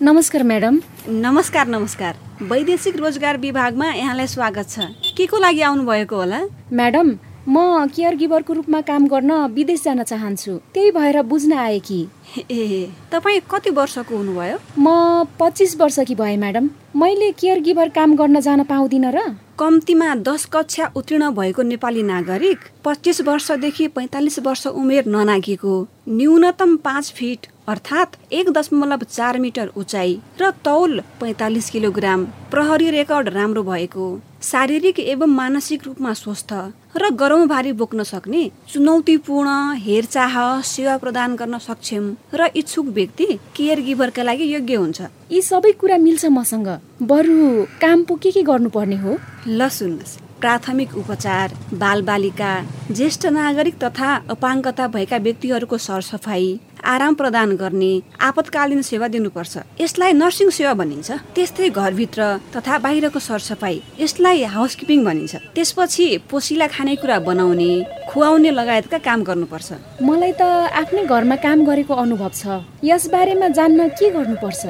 नमस्कार म्याडम नमस्कार नमस्कार। वैदेशिक रोजगार विभागमा यहाँलाई स्वागत छ। के को लागि आउनुभएको होला? म्याडम म केयर गिभरको रूपमा काम गर्न विदेश जान चाहन्छु। त्यही भएर बुझ्न आए कि। ए तपाईँ कति वर्षको हुनुभयो? म पच्चिस वर्षकी भएँ म्याडम मैले केयर गिभर काम गर्न जान पाउँदिनँ र। कम्तीमा दस कक्षा उत्तीर्ण भएको नेपाली नागरिक पच्चिस वर्षदेखि पैँतालिस वर्ष उमेर ननागेको न्यूनतम पाँच फिट अर्थात् एक दशमलव चार मिटर उचाइ र तौल पैँतालिस किलोग्राम प्रहरी रेकर्ड राम्रो भएको। शारीरिक एवं मानसिक रूपमा स्वस्थ र गरौँ भारी बोक्न सक्ने चुनौतीपूर्ण हेरचाह सेवा प्रदान गर्न सक्षम र इच्छुक व्यक्ति केयर गिभरका लागि योग्य हुन्छ। यी सबै कुरा मिल्छ मसँग। बरु काम पो के के गर्नुपर्ने हो? ल सुन्नुहोस् प्राथमिक उपचार बालबालिका ज्येष्ठ नागरिक तथा अपाङ्गता भएका व्यक्तिहरूको सरसफाइ आराम प्रदान गर्ने आपतकालीन सेवा दिनुपर्छ। यसलाई नर्सिङ सेवा भनिन्छ। त्यस्तै घरभित्र तथा बाहिरको सरसफाइ यसलाई हाउसकिपिङ भनिन्छ। त्यसपछि पोसिला खानेकुरा बनाउने खुवाउने लगायतका काम गर्नुपर्छ। मलाई त आफ्नै घरमा काम गरेको अनुभव छ। यसबारेमा जान्न के गर्नुपर्छ?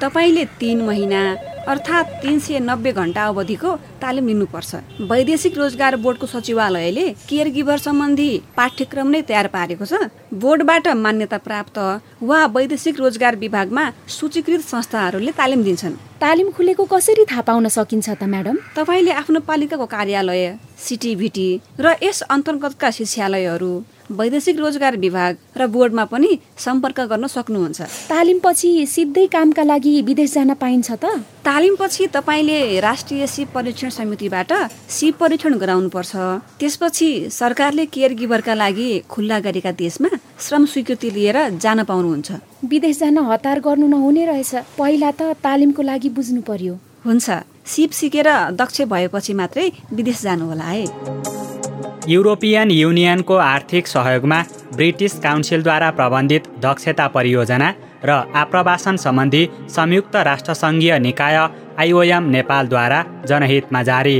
तपाईँले तिन महिना अर्थात् तिन सय नब्बे घन्टा अवधिको तालिम लिनुपर्छ। वैदेशिक रोजगार बोर्डको सचिवालयले केयर गिभर सम्बन्धी पाठ्यक्रम नै तयार पारेको छ। बोर्डबाट मान्यता प्राप्त वा वैदेशिक रोजगार विभागमा सूचीकृत संस्थाहरूले तालिम दिन्छन्। तालिम खुलेको कसरी थाहा पाउन सकिन्छ त म्याडम? तपाईँले आफ्नो पालिकाको कार्यालय सिटिभिटी र यस अन्तर्गतका शिक्षालयहरू वैदेशिक रोजगार विभाग र बोर्डमा पनि सम्पर्क गर्न सक्नुहुन्छ। तालिमपछि सिधै कामका लागि विदेश जान पाइन्छ त? तालिमपछि तपाईँले राष्ट्रिय सिप परीक्षण समितिबाट सिप परीक्षण गराउनुपर्छ। त्यसपछि सरकारले केयर गिभरका लागि खुल्ला गरेका देशमा श्रम स्वीकृति लिएर जान पाउनुहुन्छ। विदेश जान हतार गर्नु नहुने रहेछ। पहिला त तालिमको लागि बुझ्नु पर्यो। हुन्छ। सिप सिकेर दक्ष भएपछि मात्रै विदेश जानु होला है। युरोपियन युनियनको आर्थिक सहयोगमा ब्रिटिस काउन्सिलद्वारा प्रबन्धित दक्षता परियोजना र आप्रवासन सम्बन्धी संयुक्त राष्ट्रसङ्घीय निकाय आइओएम नेपालद्वारा जनहितमा जारी।